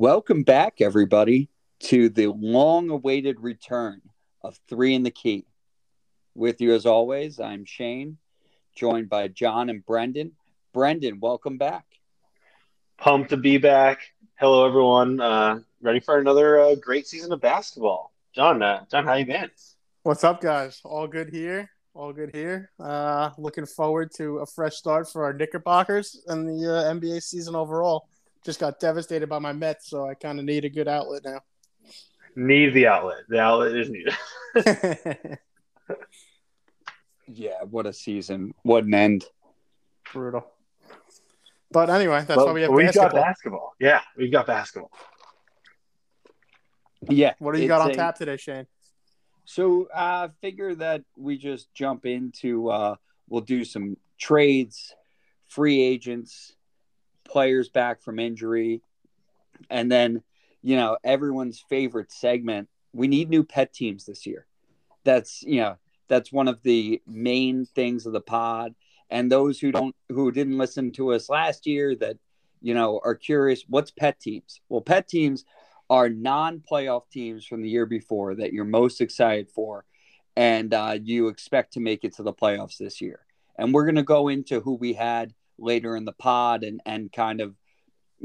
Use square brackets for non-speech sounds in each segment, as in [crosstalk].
Welcome back, everybody, to the long awaited return of Three in the Key. With you, as always, I'm Shane, joined by John and Brendan. Brendan, welcome back. Pumped to be back. Hello, everyone. Uh, ready for another uh, great season of basketball. John, uh, John, how you been? What's up, guys? All good here. All good here. Uh, looking forward to a fresh start for our Knickerbockers and the uh, NBA season overall. Just got devastated by my Mets, so I kind of need a good outlet now. Need the outlet. The outlet is needed. [laughs] yeah, what a season. What an end. Brutal. But anyway, that's well, why we have we basketball. got basketball. Yeah, we've got basketball. Yeah. What do you got on a, tap today, Shane? So I uh, figure that we just jump into uh, we'll do some trades, free agents, players back from injury, and then you know everyone's favorite segment. We need new pet teams this year. That's you know that's one of the main things of the pod. And those who don't who didn't listen to us last year that you know are curious, what's pet teams? Well, pet teams are non-playoff teams from the year before that you're most excited for, and uh, you expect to make it to the playoffs this year. And we're going to go into who we had later in the pod and and kind of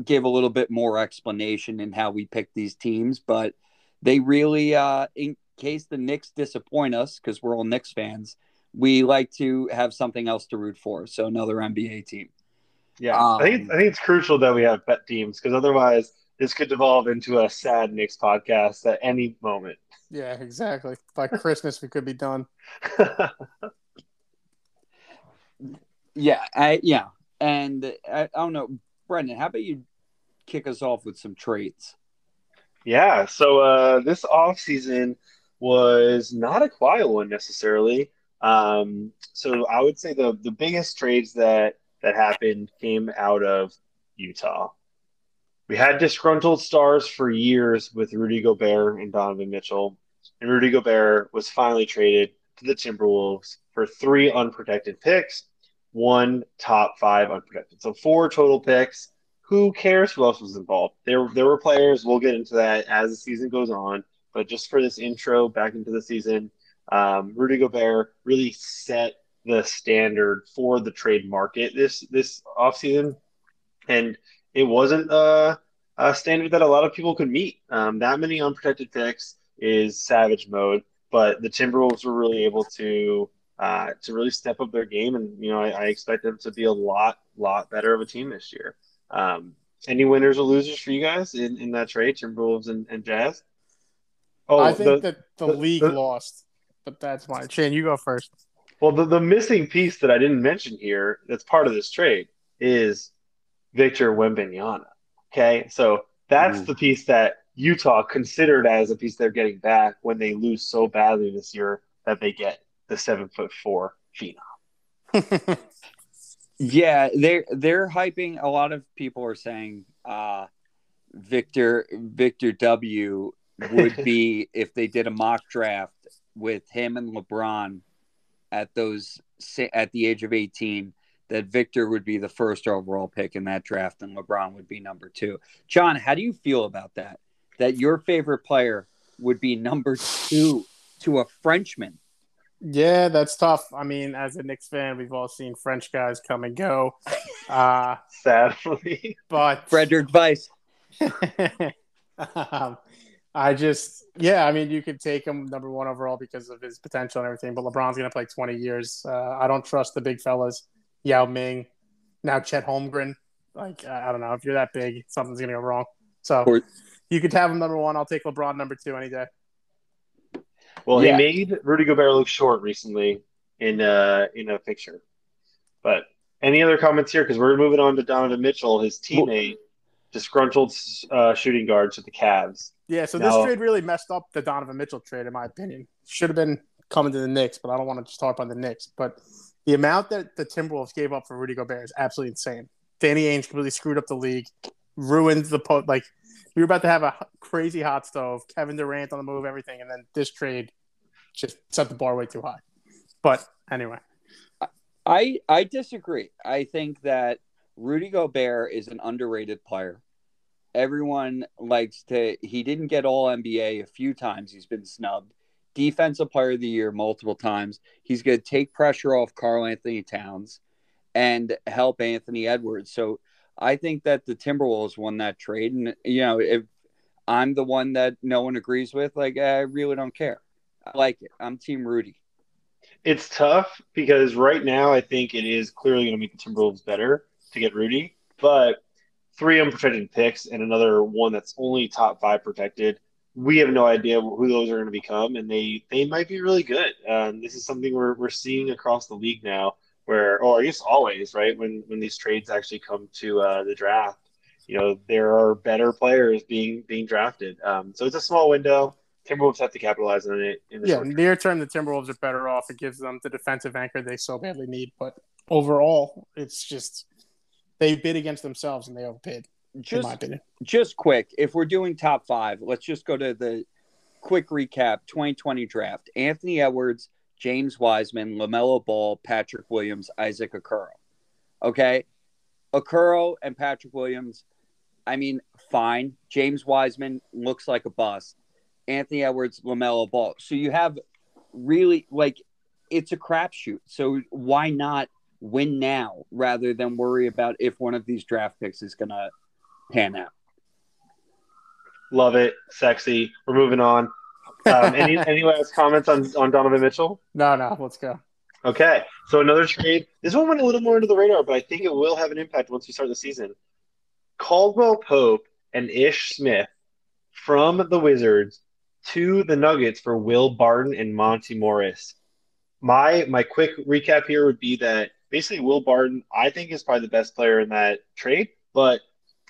give a little bit more explanation in how we pick these teams. But they really, uh, in case the Knicks disappoint us, because we're all Knicks fans, we like to have something else to root for. So another NBA team. Yeah, um, I think I think it's crucial that we have bet teams because otherwise this could devolve into a sad Knicks podcast at any moment. Yeah, exactly. By Christmas, we could be done. [laughs] yeah, I yeah, and I, I don't know, Brendan. How about you kick us off with some trades? Yeah, so uh, this off season was not a quiet one necessarily. Um, so I would say the the biggest trades that that happened came out of Utah. We had disgruntled stars for years with Rudy Gobert and Donovan Mitchell, and Rudy Gobert was finally traded to the Timberwolves for three unprotected picks one top five unprotected. So four total picks. Who cares who else was involved? There, there were players. We'll get into that as the season goes on. But just for this intro back into the season, um, Rudy Gobert really set the standard for the trade market this this offseason. And it wasn't a, a, standard that a lot of people could meet. Um, that many unprotected picks is savage mode, but the Timberwolves were really able to uh, to really step up their game. And, you know, I, I, expect them to be a lot, lot better of a team this year. Um, any winners or losers for you guys in, in that trade, Timberwolves and, and Jazz? Oh, I think the, that the, the league the, lost, but that's my Shane, you go first. Well, the, the missing piece that I didn't mention here that's part of this trade is Victor Wembanyama. Okay. So that's mm. the piece that Utah considered as a piece they're getting back when they lose so badly this year that they get the seven foot four phenom. [laughs] yeah, they're they're hyping. A lot of people are saying uh, Victor Victor W would [laughs] be if they did a mock draft with him and LeBron at those at the age of eighteen. That Victor would be the first overall pick in that draft, and LeBron would be number two. John, how do you feel about that? That your favorite player would be number two to a Frenchman yeah, that's tough. I mean, as a Knicks fan, we've all seen French guys come and go. Uh, [laughs] Sadly, but Frédéric Weis. [laughs] um, I just, yeah, I mean, you could take him number one overall because of his potential and everything. But LeBron's going to play 20 years. Uh, I don't trust the big fellas. Yao Ming, now Chet Holmgren. Like, I don't know. If you're that big, something's going to go wrong. So you could have him number one. I'll take LeBron number two any day. Well, yeah. he made Rudy Gobert look short recently in uh in a picture. But any other comments here? Because we're moving on to Donovan Mitchell, his teammate, disgruntled uh, shooting guard to the Cavs. Yeah, so now, this trade really messed up the Donovan Mitchell trade, in my opinion. Should have been coming to the Knicks, but I don't want to just talk about the Knicks. But the amount that the Timberwolves gave up for Rudy Gobert is absolutely insane. Danny Ainge completely screwed up the league, ruined the po- like we were about to have a crazy hot stove, Kevin Durant on the move, everything, and then this trade just set the bar way too high. But anyway, I I disagree. I think that Rudy Gobert is an underrated player, everyone likes to. He didn't get All NBA a few times. He's been snubbed. Defensive Player of the Year multiple times. He's going to take pressure off Karl Anthony Towns and help Anthony Edwards. So I think that the Timberwolves won that trade. And, you know, if I'm the one that no one agrees with, like, I really don't care. I like it. I'm Team Rudy. It's tough because right now I think it is clearly going to make the Timberwolves better to get Rudy, but three unprotected picks and another one that's only top five protected. We have no idea who those are going to become, and they they might be really good. Um, this is something we're we're seeing across the league now where, or I guess always, right? When when these trades actually come to uh, the draft, you know, there are better players being being drafted. Um, so it's a small window. Timberwolves have to capitalize on it. yeah, near term, the Timberwolves are better off. It gives them the defensive anchor they so badly need. But overall, it's just they bid against themselves and they overpaid. Just, in my opinion. Just quick, if we're doing top five, let's just go to the quick recap 2020 draft. Anthony Edwards, James Wiseman, LaMelo Ball, Patrick Williams, Isaac Okoro. Okay. Okoro and Patrick Williams, I mean, fine. James Wiseman looks like a bust. Anthony Edwards, LaMelo Ball. So you have really like it's a crapshoot. So why not win now rather than worry about if one of these draft picks is going to pan out? Love it. Sexy. We're moving on. Um, any any last comments on on Donovan Mitchell? No, no. Let's go. Okay, so another trade. This one went a little more under the radar, but I think it will have an impact once we start the season. Caldwell Pope and Ish Smith from the Wizards to the Nuggets for Will Barton and Monte Morris. My my quick recap here would be that basically Will Barton I think is probably the best player in that trade, but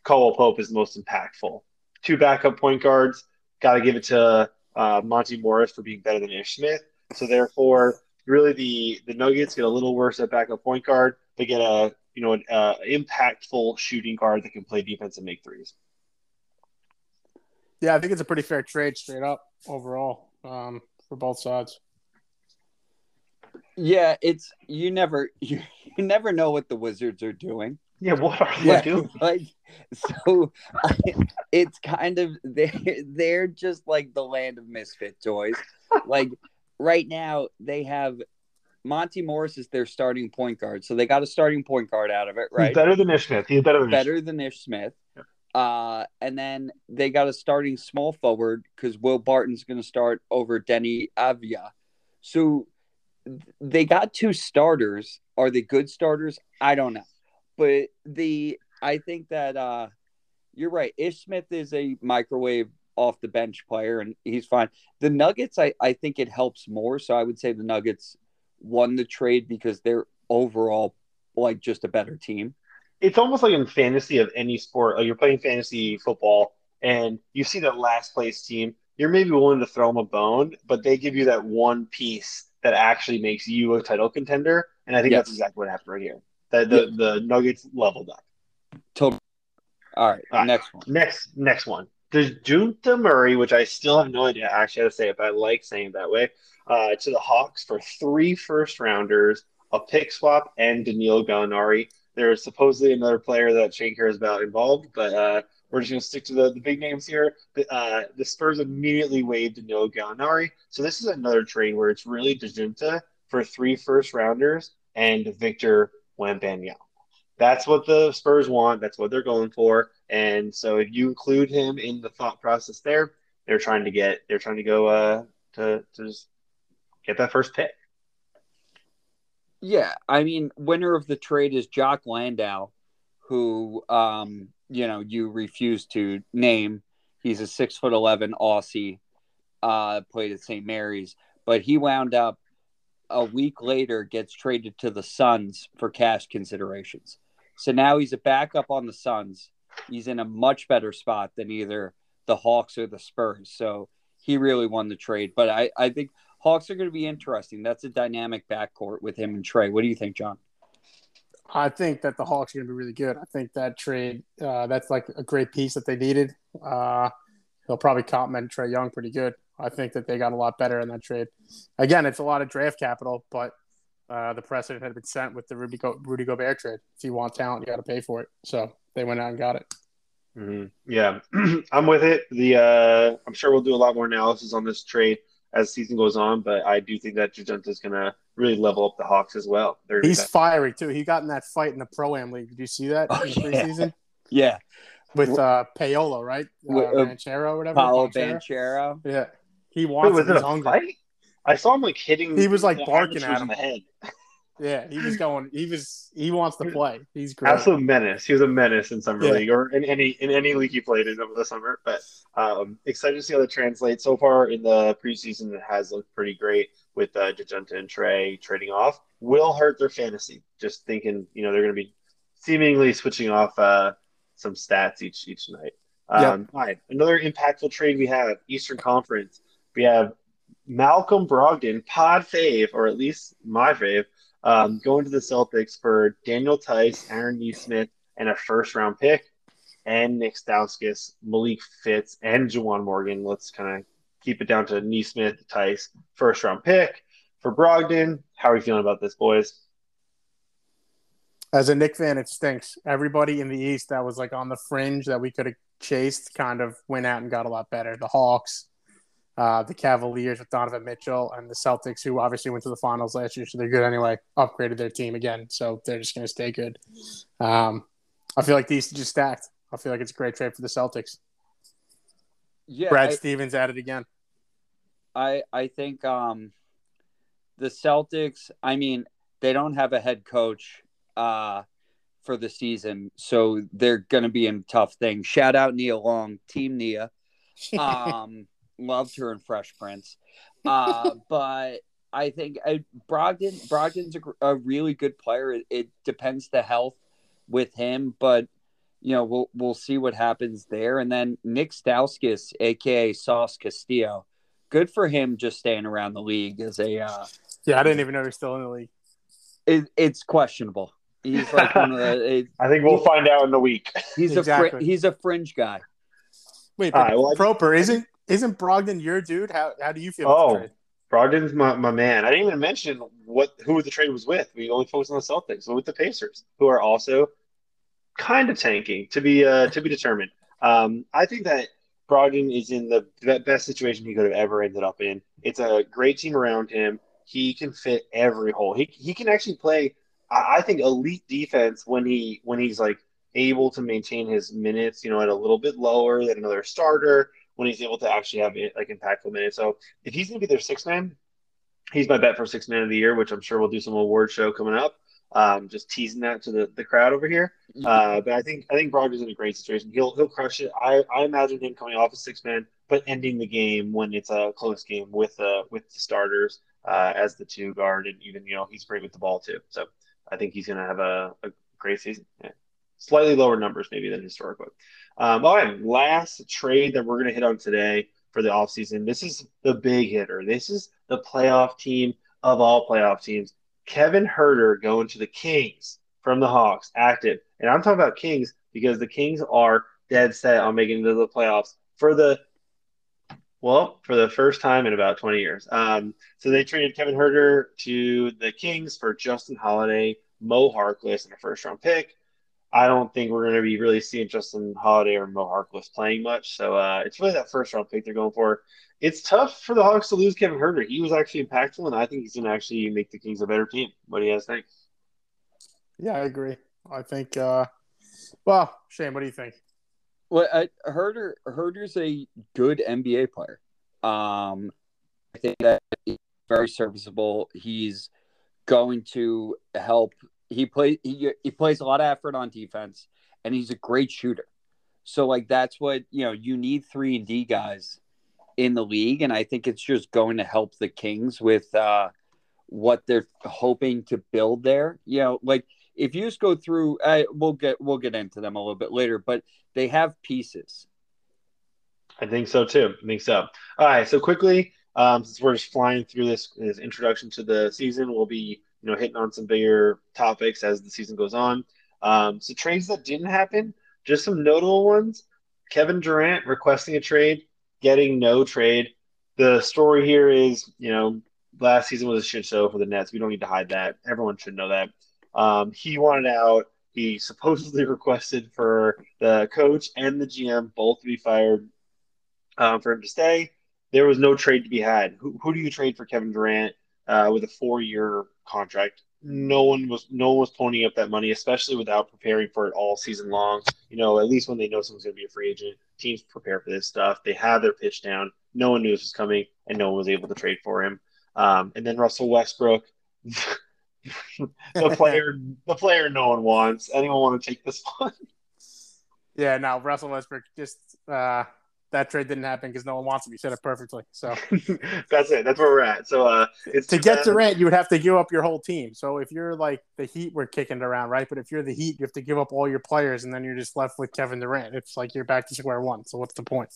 Caldwell Pope is the most impactful. Two backup point guards. Got to give it to uh, Monte Morris for being better than Ish Smith. So therefore, really the the Nuggets get a little worse at backup point guard. They get a you know an uh, impactful shooting guard that can play defense and make threes. Yeah, I think it's a pretty fair trade straight up overall um, for both sides. Yeah, it's you never [laughs] you, you never know what the Wizards are doing. Yeah, what are they yeah, doing? [laughs] Like, [laughs] so I, it's kind of they they're just like the land of misfit toys. like right now, they have Monte Morris is their starting point guard, so they got a starting point guard out of it, right? He's better than Ish Smith. He's better than better Ish. than Ish Smith. Yeah. Uh, and then they got a starting small forward because Will Barton's going to start over Deni Avdija. So they got two starters. Are they good starters? I don't know. But the I think that uh you're right. Ish Smith is a microwave off the bench player and he's fine. The Nuggets, I, I think it helps more. So I would say the Nuggets won the trade because they're overall like just a better team. It's almost like in fantasy of any sport, like you're playing fantasy football and you see that last place team, you're maybe willing to throw them a bone, but they give you that one piece that actually makes you a title contender. And I think yes. that's exactly what happened right here. The the, the Nuggets leveled up. Totally. All right, All right, next one. Next next one. Dejounte Murray, which I still have no idea actually how to say it, but I like saying it that way. Uh, to the Hawks for three first rounders, a pick swap, and Danilo Gallinari. There's supposedly another player that Shane cares about involved, but uh, we're just going to stick to the, the big names here. Uh, the Spurs immediately waived Danilo Gallinari. So this is another trade where it's really Dejounte for three first rounders and Victor Wembanyama. That's what the Spurs want. That's what they're going for. And so if you include him in the thought process there, they're trying to get they're trying to go uh, to to just get that first pick. Yeah, I mean, winner of the trade is Jock Landale, who um, you know you refuse to name. He's a six foot eleven Aussie, uh, played at St. Mary's, but he wound up a week later gets traded to the Suns for cash considerations. So now he's a backup on the Suns. He's in a much better spot than either the Hawks or the Spurs. So he really won the trade. But I, I think Hawks are going to be interesting. That's a dynamic backcourt with him and Trey. What do you think, John? I think that the Hawks are going to be really good. I think that trade, uh, that's like a great piece that they needed. Uh, he'll probably compliment Trey Young pretty good. I think that they got a lot better in that trade. Again, it's a lot of draft capital, but uh, the precedent had been set with the Rudy, Go- Rudy Gobert trade. If you want talent, you got to pay for it. So they went out and got it. Mm-hmm. Yeah, [clears throat] I'm with it. The uh, I'm sure we'll do a lot more analysis on this trade as the season goes on, but I do think that Dejounte is going to really level up the Hawks as well. They're He's fiery too. He got in that fight in the Pro Am League. Did you see that oh, in the preseason? [laughs] Yeah. With uh, Paolo, right? Uh, uh, Banchero or whatever. Paolo Banchero. Yeah. He wants Wait, was it a hungry. fight? I saw him like hitting. He was like barking at him. The head. [laughs] Yeah, he was going. He was. He wants to play. He's great. Absolute menace. He was a menace in summer yeah. league or in any in any league he played in over the summer. But um, excited to see how that translates. So far in the preseason, it has looked pretty great with uh, Dejounte and Trey trading off. Will hurt their fantasy. Just thinking, you know, they're going to be seemingly switching off uh, some stats each each night. Um, yep. All right, another impactful trade we have Eastern Conference. We have Malcolm Brogdon, pod fave, or at least my fave, um, going to the Celtics for Daniel Theis, Aaron Nesmith, and a first round pick, and Nick Stauskas, Malik Fitts, and Juwan Morgan. Let's kind of keep it down to Nesmith, Tice, first round pick for Brogdon. How are you feeling about this, boys? As a Knick fan, it stinks. Everybody in the East that was like on the fringe that we could have chased kind of went out and got a lot better. The Hawks, uh, the Cavaliers with Donovan Mitchell, and the Celtics, who obviously went to the finals last year, so they're good anyway. Upgraded their team again, so they're just going to stay good. Um, I feel like these just stacked. I feel like it's a great trade for the Celtics. Yeah, Brad I, Stevens at it again. I I think um, the Celtics. I mean, they don't have a head coach uh, for the season, so they're going to be in tough things. Shout out Nia Long, Team Nia. [laughs] Um, loved her in Fresh Prince. Uh, [laughs] but I think uh, Brogdon Brogdon's a, a, really good player. It, it, depends the health with him, but you know we'll we'll see what happens there. And then Nick Stauskas, aka Sauce Castillo, good for him just staying around the league as a. Uh, yeah, I didn't even know he's still in the league. It, it's questionable. He's like one of the. [laughs] It, I think we'll find out in the week. He's exactly. a fr- he's a fringe guy. Wait, but right, well, Proper isn't isn't Brogdon your dude? How how do you feel? Oh, Brogdon's my, my man. I didn't even mention what who the trade was with. We only focused on the Celtics, so with the Pacers, who are also kind of tanking to be uh, to be determined. Um, I think that Brogdon is in the best situation he could have ever ended up in. It's a great team around him. He can fit every hole. He he can actually play. I, I think elite defense when he when he's like able to maintain his minutes. You know, at a little bit lower than another starter when he's able to actually have like impactful minutes. So if he's going to be their six man, he's my bet for six man of the year, which I'm sure we'll do some award show coming up. Um, just teasing that to the, the crowd over here. Uh, but I think I think Brogdon's in a great situation. He'll he'll crush it. I, I imagine him coming off a six man, but ending the game when it's a close game with uh with the starters uh, as the two guard, and even you know he's great with the ball too. So I think he's going to have a, a great season. Yeah. Slightly lower numbers maybe than historically. Um, all right, last trade that we're going to hit on today for the offseason. This is the big hitter. This is the playoff team of all playoff teams. Kevin Huerter going to the Kings from the Hawks, active. And I'm talking about Kings because the Kings are dead set on making it to the playoffs for the well, for the first time in about 20 years. Um, so they traded Kevin Huerter to the Kings for Justin Holiday, Mo Harkless, and a first round pick. I don't think we're going to be really seeing Justin Holiday or Mo Harkless playing much. So uh, it's really that first round pick they're going for. It's tough for the Hawks to lose Kevin Huerter. He was actually impactful, and I think he's going to actually make the Kings a better team. What do you guys think? Yeah, I agree. I think. Uh, well, Shane, what do you think? Well, uh, Huerter Huerter's a good NBA player. Um, I think that he's very serviceable. He's going to help he plays he, he plays a lot of effort on defense and he's a great shooter. So like that's what you know you need three and D guys in the league, and I think it's just going to help the Kings with uh, what they're hoping to build there. You know, like if you just go through, uh, we'll get we'll get into them a little bit later, but they have pieces. I think so too. I think so. All right, so quickly, um, since we're just flying through this, this introduction to the season, we'll be you know, hitting on some bigger topics as the season goes on. Um, so trades that didn't happen, just some notable ones. Kevin Durant requesting a trade, getting no trade. The story here is, you know, last season was a shit show for the Nets. We don't need to hide that. Everyone should know that. Um, he wanted out. He supposedly [laughs] requested for the coach and the GM both to be fired um, for him to stay. There was no trade to be had. Who, who do you trade for Kevin Durant uh, with a four-year contract? No one was no one was ponying up that money, especially without preparing for it all season long. You know, at least when they know someone's going to be a free agent, teams prepare for this stuff. They have their pitch down. No one knew this was coming, and no one was able to trade for him. Um, and then Russell Westbrook, [laughs] the player, the player no one wants. Anyone want to take this one? Yeah, no, Russell Westbrook just uh, that trade didn't happen because no one wants him. You said it perfectly. So [laughs] that's it. That's where we're at. So uh, it's to get Durant, you would have to give up your whole team. So if you're like the Heat, we're kicking it around, right? But if you're the Heat, you have to give up all your players, and then you're just left with Kevin Durant. It's like you're back to square one. So what's the point?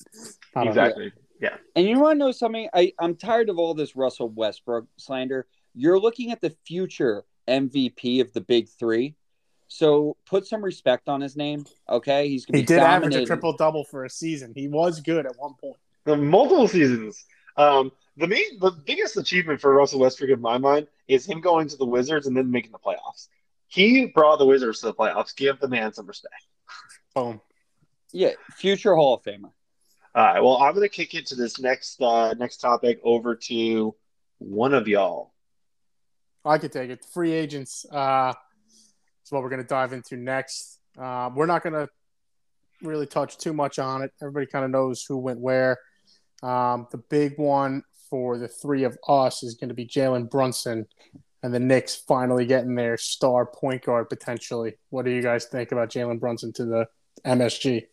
Exactly. Know. Yeah. And you want to know something? I I'm tired of all this Russell Westbrook slander. You're looking at the future MVP of the big three. So put some respect on his name, okay? He's he did dominating. average a triple double for a season. He was good at one point. The multiple seasons. Um, the main, the biggest achievement for Russell Westbrook in my mind is him going to the Wizards and then making the playoffs. He brought the Wizards to the playoffs. Give the man some respect. Boom. Yeah, future Hall of Famer. All right. Well, I'm going to kick it to this next uh, next topic over to one of y'all. I could take it. Free agents. Uh, what we're going to dive into next. Uh, we're not going to really touch too much on it. Everybody kind of knows who went where. Um, the big one for the three of us is going to be Jalen Brunson and the Knicks finally getting their star point guard potentially. What do you guys think about Jalen Brunson to the MSG?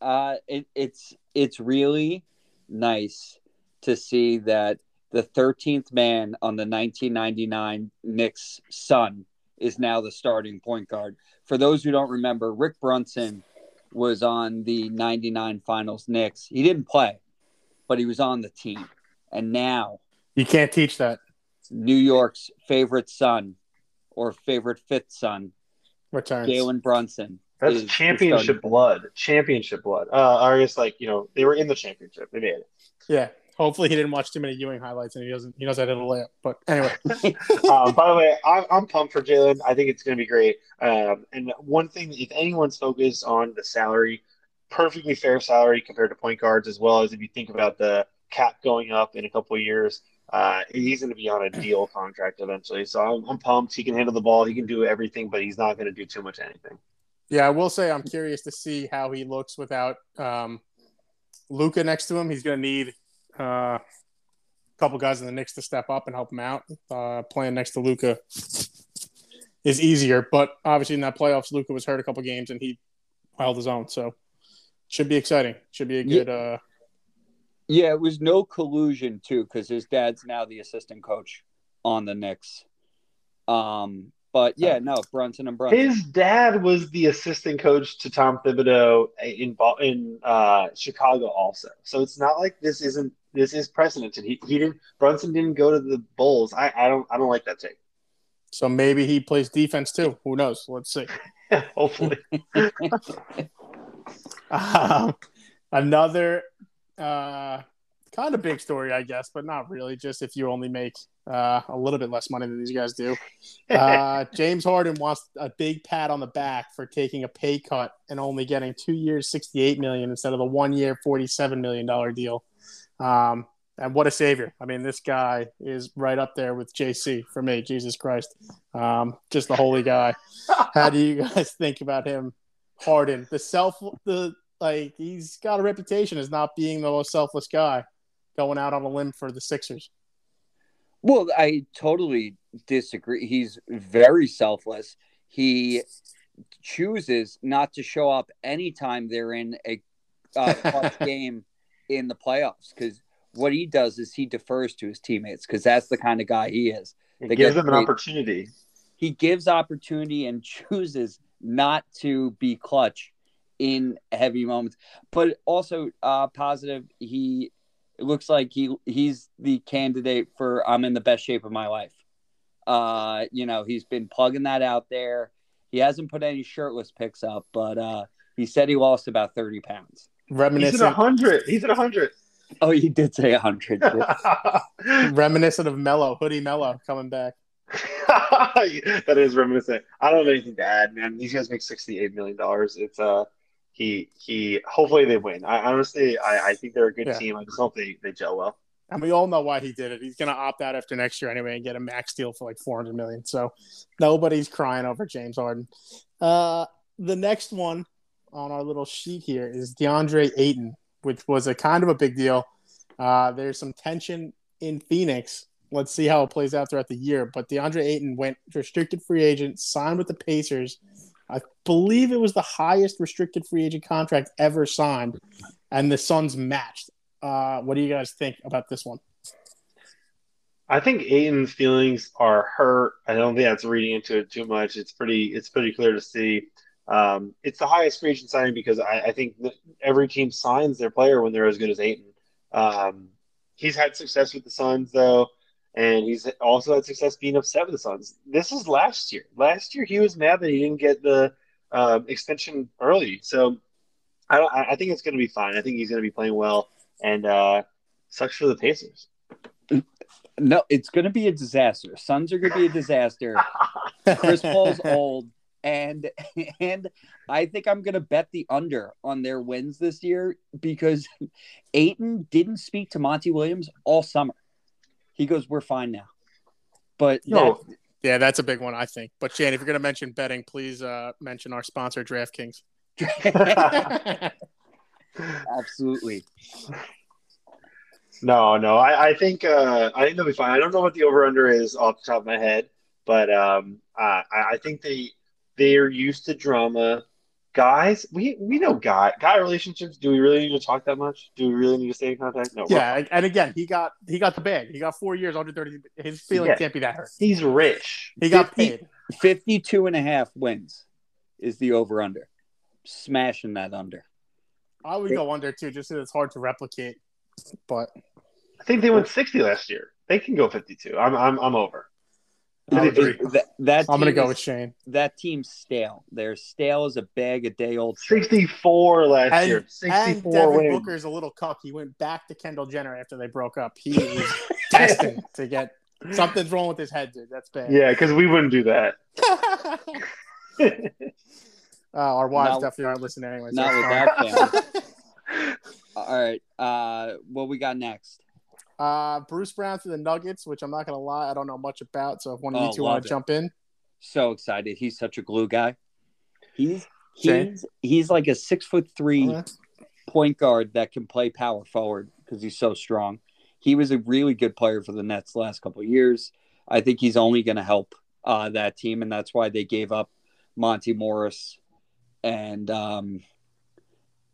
Uh, it, it's it's really nice to see that the 13th man on the 1999 Knicks son is now the starting point guard. For those who don't remember, Rick Brunson was on the 99 finals Knicks. He didn't play, but he was on the team. And now you can't teach that. New York's favorite son or favorite fifth son returns. Jalen Brunson. That's championship blood. Championship blood. Uh, I guess like you know they were in the championship. They made it. Yeah, Hopefully, he didn't watch too many Ewing highlights, and he doesn't. He knows I did a layup. But anyway, um, [laughs] by the way, I'm, I'm pumped for Jalen. I think it's going to be great. Um, and one thing, if anyone's focused on the salary, perfectly fair salary compared to point guards, as well as if you think about the cap going up in a couple of years, uh, he's going to be on a deal contract eventually. So I'm, I'm pumped. He can handle the ball. He can do everything, but he's not going to do too much anything. Yeah, I will say I'm curious to see how he looks without um, Luka next to him. He's going to need uh, a couple guys in the Knicks to step up and help him out. Uh, playing next to Luka is easier, but obviously in that playoffs, Luka was hurt a couple games and he held his own. So should be exciting. Should be a good. Yeah, uh... yeah it was no collusion too because his dad's now the assistant coach on the Knicks. Um, but yeah, no, Brunson and Brunson. His dad was the assistant coach to Tom Thibodeau in in uh, Chicago, also. So it's not like this isn't this is precedented. He, he didn't Brunson didn't go to the Bulls. I, I don't I don't like that take. So maybe he plays defense too. Who knows? Let's see. [laughs] [laughs] Hopefully. um, another uh, kind of big story, I guess, but not really. Just if you only make uh, a little bit less money than these guys do. Uh, [laughs] James Harden wants a big pat on the back for taking a pay cut and only getting two years, sixty-eight million instead of the one-year, forty-seven million dollar deal. Um, and what a savior! I mean, this guy is right up there with JC for me. Jesus Christ, um, just the holy guy. How do you guys [laughs] think about him? Harden, the self, the like, he's got a reputation as not being the most selfless guy, going out on a limb for the Sixers. Well, I totally disagree. He's very selfless. He chooses not to show up anytime they're in a uh, [laughs] game in the playoffs because what he does is he defers to his teammates because that's the kind of guy he is. He gives them an opportunity. He gives opportunity and chooses not to be clutch in heavy moments, but also uh, positive. He it looks like he he's the candidate for I'm in the best shape of my life. Uh, you know, he's been plugging that out there. He hasn't put any shirtless pics up, but uh, he said he lost about 30 pounds. Reminiscent. He's at 100. He's at 100. Oh, he did say 100. [laughs] Reminiscent of Melo, hoodie Melo coming back. [laughs] that is reminiscent. I don't have anything to add, man. These guys make sixty-eight million dollars. It's uh, he he. Hopefully they win. I honestly, I, I think they're a good Yeah. team. I just hope they they gel well. And we all know why he did it. He's going to opt out after next year anyway and get a max deal for like 400 million. So nobody's crying over James Harden. Uh, the next one on our little sheet here is DeAndre Ayton, which was a kind of a big deal. Uh, there's some tension in Phoenix. Let's see how it plays out throughout the year. But DeAndre Ayton went restricted free agent, signed with the Pacers. I believe it was the highest restricted free agent contract ever signed, and the Suns matched. Uh, what do you guys think about this one? I think Ayton's feelings are hurt. I don't think that's reading into it too much. It's pretty it's pretty clear to see. Um, it's the highest free agent signing because I, I think every team signs their player when they're as good as Ayton. Um, he's had success with the Suns though, and he's also had success being upset with the Suns. This is last year. Last year he was mad that he didn't get the um, extension early. So I don't, I I think it's going to be fine. I think he's going to be playing well, and uh, sucks for the Pacers. No, it's going to be a disaster. Suns are going to be a disaster. Chris Paul's [laughs] old, and and I think I'm going to bet the under on their wins this year because Ayton didn't speak to Monty Williams all summer. He goes, "We're fine now," but No, Yeah, that's a big one, I think. But Shane, if you're going to mention betting, please uh, mention our sponsor, DraftKings. [laughs] [laughs] absolutely. No, no. I, I think uh, I think they'll be fine. I don't know what the over under is off the top of my head, but um, uh, I, I think they they're used to drama. Guys, we we know guy guy relationships. Do we really need to talk that much? Do we really need to stay in contact? No. we're yeah, and again, he got he got the bag. He got four years, under thirty. His feeling Yeah. can't be that hurt. he's rich. He got 50 paid. 52 and a half wins is the over under. Smashing that under. I would go under too, just because it's hard to replicate. But I think they went sixty last year. They can go fifty two. I'm I'm I'm over. I It- agree. it- that, that I'm going to go is- with Shane. that team's stale. They're stale as a bag of day old. Sixty four last year. And, Sixty and Devin wins. Booker is a little cuck. He went back to Kendall Jenner after they broke up. He is [laughs] destined to get something's wrong with his head, dude. That's bad. Yeah, because we wouldn't do that. [laughs] [laughs] uh, our wives Not- definitely aren't listening anyway. so not with fine. that All right. Uh, what we got next? Uh, Bruce Brown to the Nuggets, which I'm not going to lie, I don't know much about. So if one of Oh, you two want to jump in, So excited. He's such a glue guy. He's Jay? he's he's like a six foot three point guard that can play power forward because he's so strong. He was a really good player for the Nets the last couple of years. I think he's only going to help uh, that team, and that's why they gave up Monte Morris and um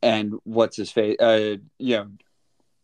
and what's his face, uh, you know,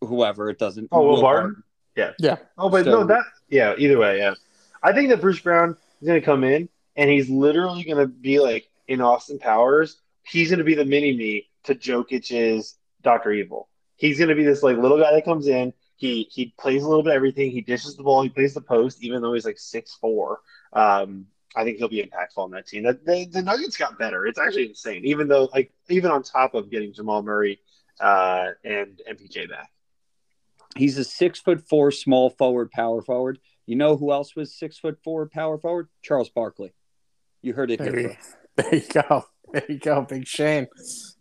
whoever it doesn't. Oh, Will Will Barton? yeah, Yeah. Oh, but So- no, that yeah. Either way, yeah. I think that Bruce Brown is going to come in and he's literally going to be like in Austin Powers. He's going to be the mini me to Jokic's Doctor Evil. He's going to be this like little guy that comes in. He he plays a little bit of everything. He dishes the ball. He plays the post, even though he's like six four. Um, I think he'll be impactful on that team. That the, the Nuggets got better. It's actually insane. Even though like even on top of getting Jamal Murray uh, and MPJ back. He's a six foot four small forward, power forward. You know who else was six foot four power forward? Charles Barkley. You heard it there you, here. [laughs] there you go. There you go, Big Shane.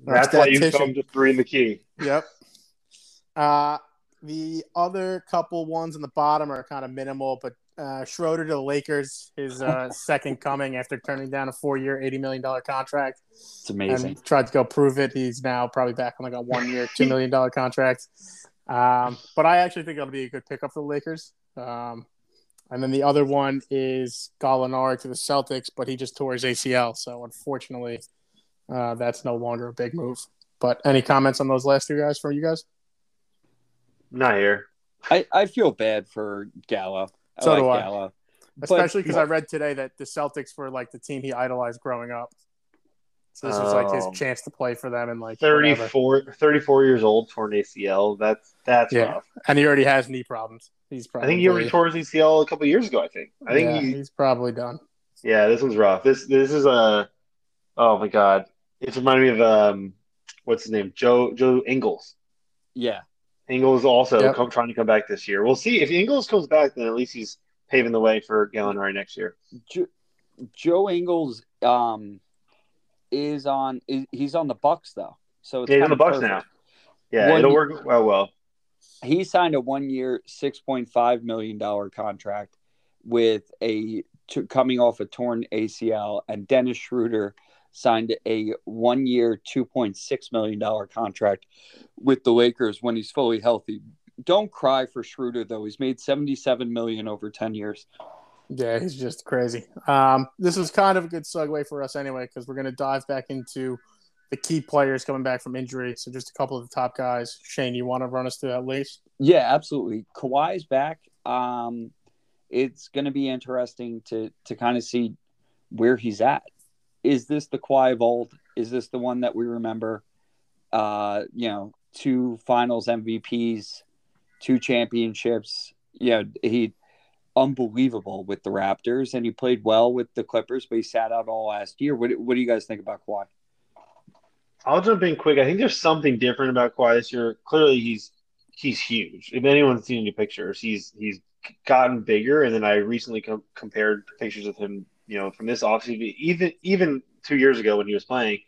Our That's why you statistician. come to three in the key. Yep. Uh, the other couple ones in the bottom are kind of minimal, but uh, Schroeder to the Lakers, his uh, [laughs] second coming after turning down a four-year, eighty million dollar contract, It's amazing. and tried to go prove it. He's now probably back on like a one-year, two million dollar contract. Um, but I actually think it'll be a good pickup for the Lakers. Um, and then the other one is Gallinari to the Celtics, but he just tore his ACL, so unfortunately, uh, that's no longer a big move. But any comments on those last two guys from you guys? Not here. I, I feel bad for Gallo. I So like do I. Gallo. But- especially because I read today that the Celtics were like the team he idolized growing up. So this was like his Oh. chance to play for them and like whatever. 34, 34 years old, torn ACL. That's that's Yeah. rough. and he already has knee problems. He's probably I think he already tore his ACL a couple years ago. I think. I think yeah, he. he's probably done. Yeah, this one's rough. This this is a. Oh my god! It's reminding me of um, what's his name? Joe Joe Ingles. Yeah. Ingles also Yep. come, trying to come back this year. We'll see if Ingles comes back. Then at least he's paving the way for Gallinari next year. Jo- Joe Ingles um, is on. Is, he's on the Bucks though, so it's Yeah, he's on the Bucks perfect. now. Yeah, One it'll work well. Well, He signed a one-year, six point five million dollar contract with a to, coming off a torn ACL, and Dennis Schroeder signed a one-year, two point six million dollar contract with the Lakers when he's fully healthy. Don't cry for Schroeder though; he's made seventy-seven million over ten years. Yeah, he's just crazy. Um, this is kind of a good segue for us anyway, because we're going to dive back into the key players coming back from injury. So just a couple of the top guys. Shane, you want to run us through that list? Yeah, absolutely. Kawhi's back. Um, it's going to be interesting to to kind of see where he's at. Is this the Kawhi of old? Is this the one that we remember? Uh, you know, two Finals MVPs, two championships. You know, he unbelievable with the Raptors, and he played well with the Clippers, but he sat out all last year. What What do you guys think about Kawhi? I'll jump in quick. I think there's something different about Kawhi this year. Clearly, he's he's huge. If anyone's seen any pictures, he's he's gotten bigger. And then I recently com- compared pictures of him, you know, from this offseason, even even two years ago when he was playing,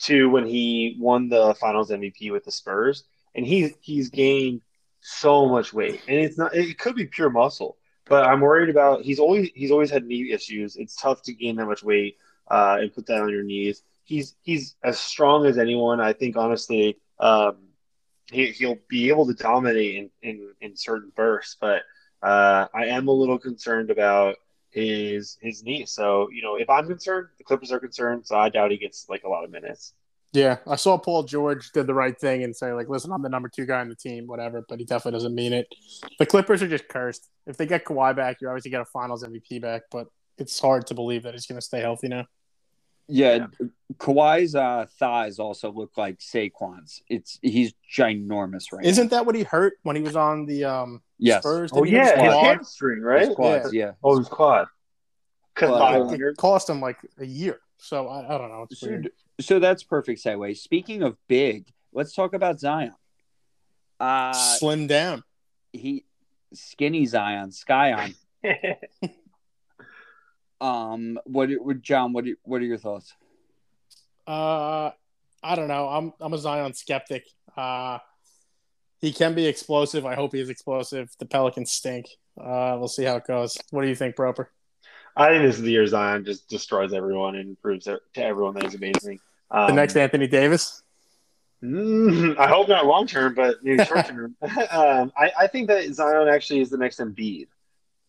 to when he won the Finals MVP with the Spurs, and he's he's gained so much weight, and it's not. It could be pure muscle, but I'm worried about. He's always he's always had knee issues. It's tough to gain that much weight uh, and put that on your knees. He's he's as strong as anyone. I think honestly, um, he he'll be able to dominate in in, in certain bursts, but uh, I am a little concerned about his his knee. So you know, if I'm concerned, the Clippers are concerned. So I doubt he gets like a lot of minutes. Yeah, I saw Paul George did the right thing and say like, "Listen, I'm the number two guy on the team, whatever." But he definitely doesn't mean it. The Clippers are just cursed. If they get Kawhi back, you obviously get a Finals MVP back, but it's hard to believe that he's going to stay healthy now. Yeah, Kawhi's uh, thighs also look like Saquon's. It's he's ginormous right. Isn't that what he hurt when he was on the um, Yes. Spurs? Oh Didn't he yeah, his hamstring, right? His quads, yeah. Oh, his quad. Cause Well, five It cost him like a year. So I, I don't know. It's So, weird. so that's perfect segue. Speaking of big, let's talk about Zion. Uh, Slim down. he skinny Zion, Skyon. [laughs] Um, what, what John? What, what are your thoughts? Uh, I don't know. I'm I'm a Zion skeptic. Uh, he can be explosive. I hope he is explosive. The Pelicans stink. Uh, we'll see how it goes. What do you think, Proper? I think this is the year Zion just destroys everyone and proves to everyone that he's amazing. Um, The next Anthony Davis. mm, I hope not long term, but maybe short term. [laughs] [laughs] um, I, I think that Zion actually is the next Embiid.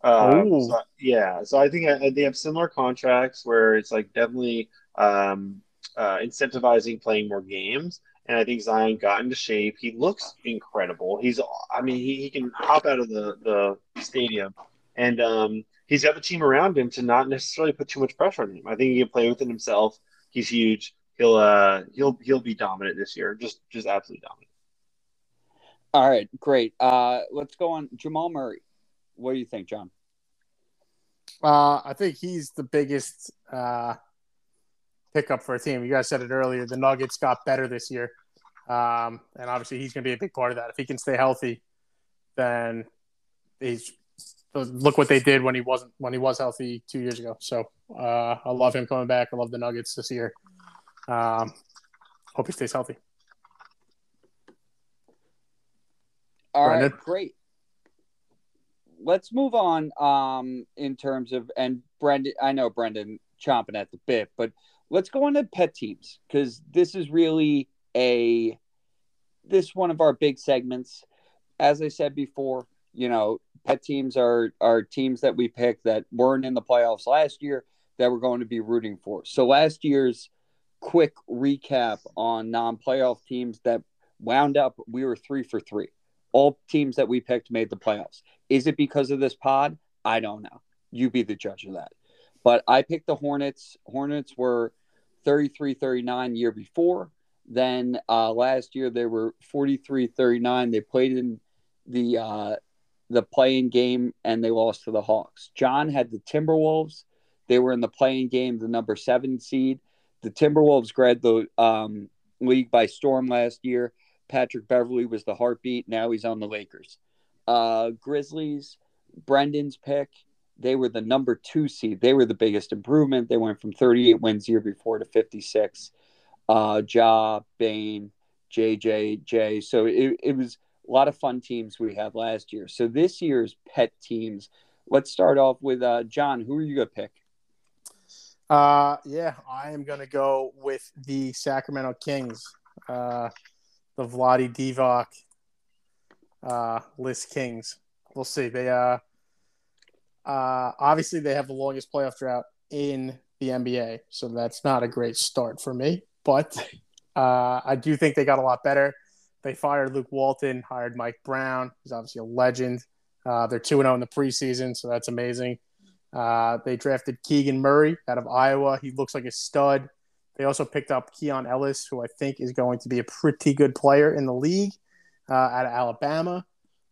Um, so, yeah, so I think uh, they have similar contracts where it's like definitely um, uh, incentivizing playing more games. And I think Zion got into shape. He looks incredible. He's, I mean, he, he can hop out of the, the stadium, and um, he's got the team around him to not necessarily put too much pressure on him. I think he can play within himself. He's huge. He'll uh he'll he'll be dominant this year. Just just absolutely dominant. All right, great. Uh, let's go on Jamal Murray. What do you think, John? Uh, I think he's the biggest uh, pickup for a team. You guys said it earlier. The Nuggets got better this year, um, and obviously he's going to be a big part of that. If he can stay healthy, then he's look what they did when he wasn't when he was healthy two years ago. So uh, I love him coming back. I love the Nuggets this year. Um, hope he stays healthy. All right, Brendan? great. Let's move on. Um, in terms of and Brendan, I know Brendan chomping at the bit, but let's go into pet teams because this is really a this one of our big segments. As I said before, you know, pet teams are are teams that we picked that weren't in the playoffs last year that we're going to be rooting for. So last year's quick recap on non-playoff teams that wound up we were 3 for 3 all teams that we picked made the playoffs. Is it because of this pod? I don't know. You be the judge of that. But I picked the Hornets. Hornets were 33 39 year before. Then uh, last year they were 43 39. They played in the uh, the play-in game and they lost to the Hawks. John had the Timberwolves. They were in the play-in game, the number seven seed. The Timberwolves grabbed the um, league by storm last year. Patrick Beverley was the heartbeat. Now he's on the Lakers. Uh, Grizzlies, Brendan's pick. they were the number two seed. They were the biggest improvement. They went from 38 wins year before to 56. Uh, Ja, Bane, JJJ. So it, it was a lot of fun teams we had last year. So this year's pet teams, let's start off with uh, John. Who are you to pick? Uh, yeah, I am to go with the Sacramento Kings, uh, the Vlade Divac, uh, list Kings. We'll see. They uh, uh, obviously, they have the longest playoff drought in the NBA, so that's not a great start for me. But uh, I do think they got a lot better. They fired Luke Walton, hired Mike Brown. He's obviously a legend. Uh, they're 2 0 in the preseason, so that's amazing. Uh, they drafted Keegan Murray out of Iowa. He looks like a stud. They also picked up Keon Ellis, who I think is going to be a pretty good player in the league uh, out of Alabama.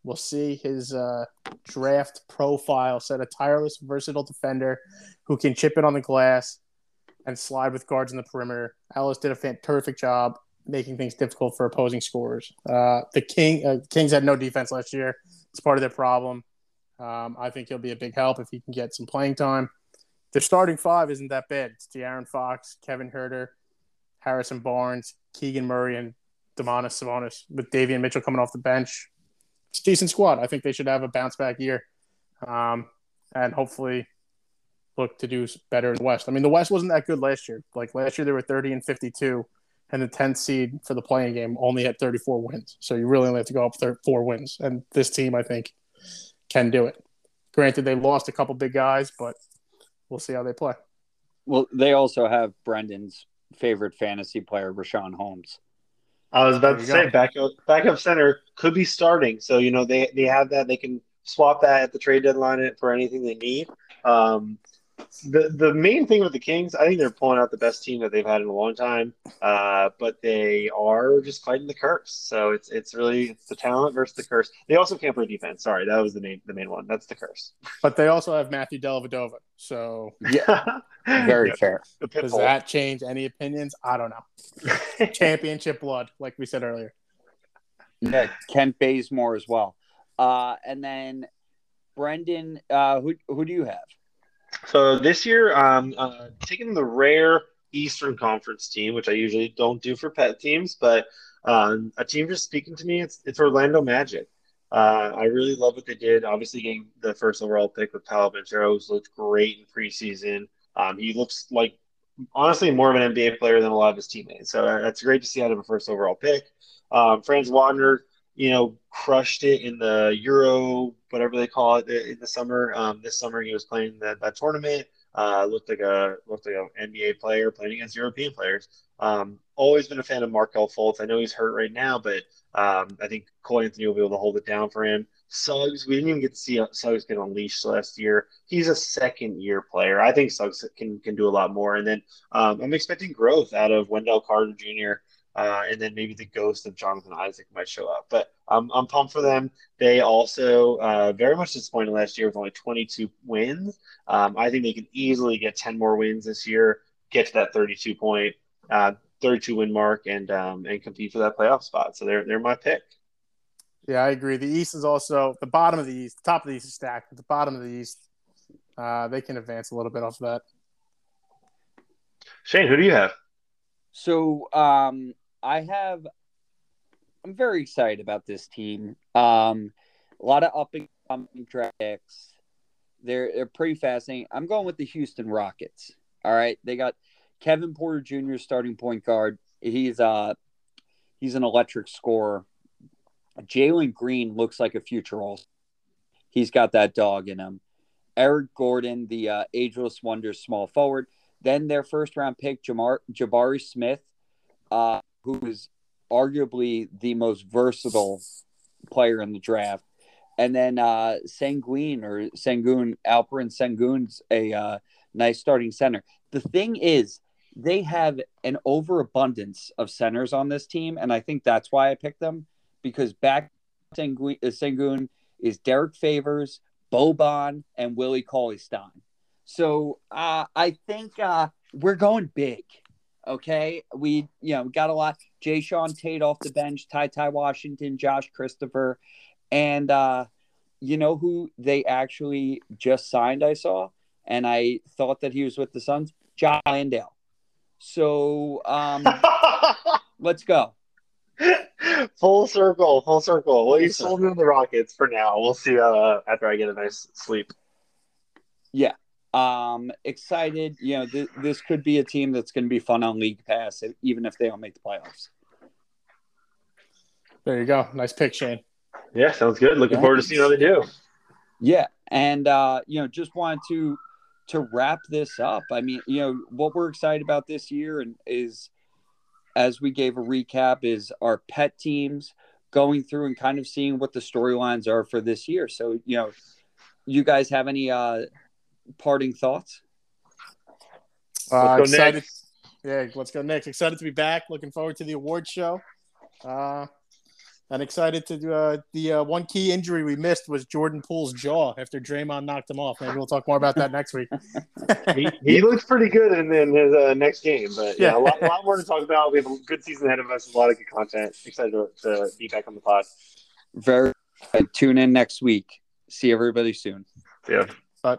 We'll see his uh, draft profile set a tireless, versatile defender who can chip it on the glass and slide with guards in the perimeter. Ellis did a terrific job making things difficult for opposing scorers. Uh, the King uh, Kings had no defense last year. It's part of their problem. Um, I think he'll be a big help if he can get some playing time. Their starting five isn't that bad. It's De'Aaron Fox, Kevin Huerter, Harrison Barnes, Keegan Murray, and Domantas Sabonis with Davion Mitchell coming off the bench it's a decent squad. I think they should have a bounce back year, um, and hopefully look to do better in the West. I mean, the West wasn't that good last year. Like last year, they were 30 and 52, and the 10th seed for the play-in game only had 34 wins. So you really only have to go up four wins, and this team, I think, can do it. Granted, they lost a couple big guys, but we'll see how they play. Well, they also have Brendan's favorite fantasy player, Richaun Holmes. I was about to say go. backup backup center could be starting, so you know they they have that they can swap that at the trade deadline for anything they need. Um, the the main thing with the Kings, I think they're pulling out the best team that they've had in a long time. Uh, but they are just fighting the curse. So it's it's really it's the talent versus the curse. They also can't play defense. Sorry, that was the main the main one. That's the curse. But they also have Matthew Dellavedova. So yeah, [laughs] very yeah, fair. Does that change any opinions? I don't know. [laughs] Championship blood, like we said earlier. Yeah, Kent Bazemore as well. Uh, and then Brendan, uh, who who do you have? So this year, I'm uh, taking the rare Eastern Conference team, which I usually don't do for pet teams, but um, a team just speaking to me. It's it's Orlando Magic. Uh, I really love what they did. Obviously, getting the first overall pick with Paolo Banchero, looked great in preseason. Um, he looks like honestly more of an NBA player than a lot of his teammates. So uh, that's great to see out of a first overall pick. Um, Franz Wagner, you know, crushed it in the Euro, whatever they call it, in the summer. Um, this summer, he was playing that, that tournament. Uh, looked like a looked like an NBA player playing against European players. Um, always been a fan of Markelle Fultz. I know he's hurt right now, but um, I think Cole Anthony will be able to hold it down for him. Suggs, we didn't even get to see Suggs get unleashed last year. He's a second year player. I think Suggs can can do a lot more. And then um, I'm expecting growth out of Wendell Carter Jr. Uh, and then maybe the ghost of Jonathan Isaac might show up. But um, I'm pumped for them. They also uh, very much disappointed last year with only 22 wins. Um, I think they can easily get 10 more wins this year, get to that 32 point, uh, 32 win mark, and um, and compete for that playoff spot. So they're they're my pick. Yeah, I agree. The East is also the bottom of the East. The top of the East is stacked, but the bottom of the East, uh, they can advance a little bit off of that. Shane, who do you have? So um, I have. I'm very excited about this team. Um, a lot of up and coming tracks. They're they're pretty fascinating. I'm going with the Houston Rockets. All right, they got Kevin Porter Jr. starting point guard. He's uh he's an electric scorer. Jalen Green looks like a future all. He's got that dog in him. Eric Gordon, the uh, ageless wonder small forward. Then their first round pick, Jamar, Jabari Smith, uh, who is arguably the most versatile player in the draft. And then uh, Sanguine or Sangoon, Alperen Sengun's a uh, nice starting center. The thing is, they have an overabundance of centers on this team, and I think that's why I picked them because back Sangoon, uh, Sangoon is Derrick Favors, Boban, and Willie Cauley Stein. So uh, I think uh, we're going big. Okay, we you know got a lot. Jae'Sean Tate off the bench, Ty Ty Washington, Josh Christopher, and uh, you know who they actually just signed? I saw, and I thought that he was with the Suns. Jock Landale. So um, [laughs] let's go. full circle, full circle. Well, you sold me on the Rockets for now. We'll see uh, after I get a nice sleep. Yeah. Um, excited. You know, th- this could be a team that's going to be fun on League Pass, even if they don't make the playoffs. There you go. Nice pick, Shane. Yeah, sounds good. Looking forward to seeing how they do. Yeah, and uh, you know, just wanted to to wrap this up. I mean, you know, what we're excited about this year and is as we gave a recap is our pet teams going through and kind of seeing what the storylines are for this year. So, you know, you guys have any uh parting thoughts? Uh, excited. Next. Yeah, let's go next. Excited to be back. Looking forward to the award show. Uh, and excited to do uh, the uh, one key injury we missed was Jordan Poole's jaw after Draymond knocked him off. Maybe we'll talk more about that next week. [laughs] [laughs] he, he looks pretty good in, in his uh, next game, but yeah, yeah a, lot, a, lot, more to talk about. We have a good season ahead of us, a lot of good content. Excited to, to be back on the pod. Very. Tune in next week. See everybody soon. Yeah. Bye.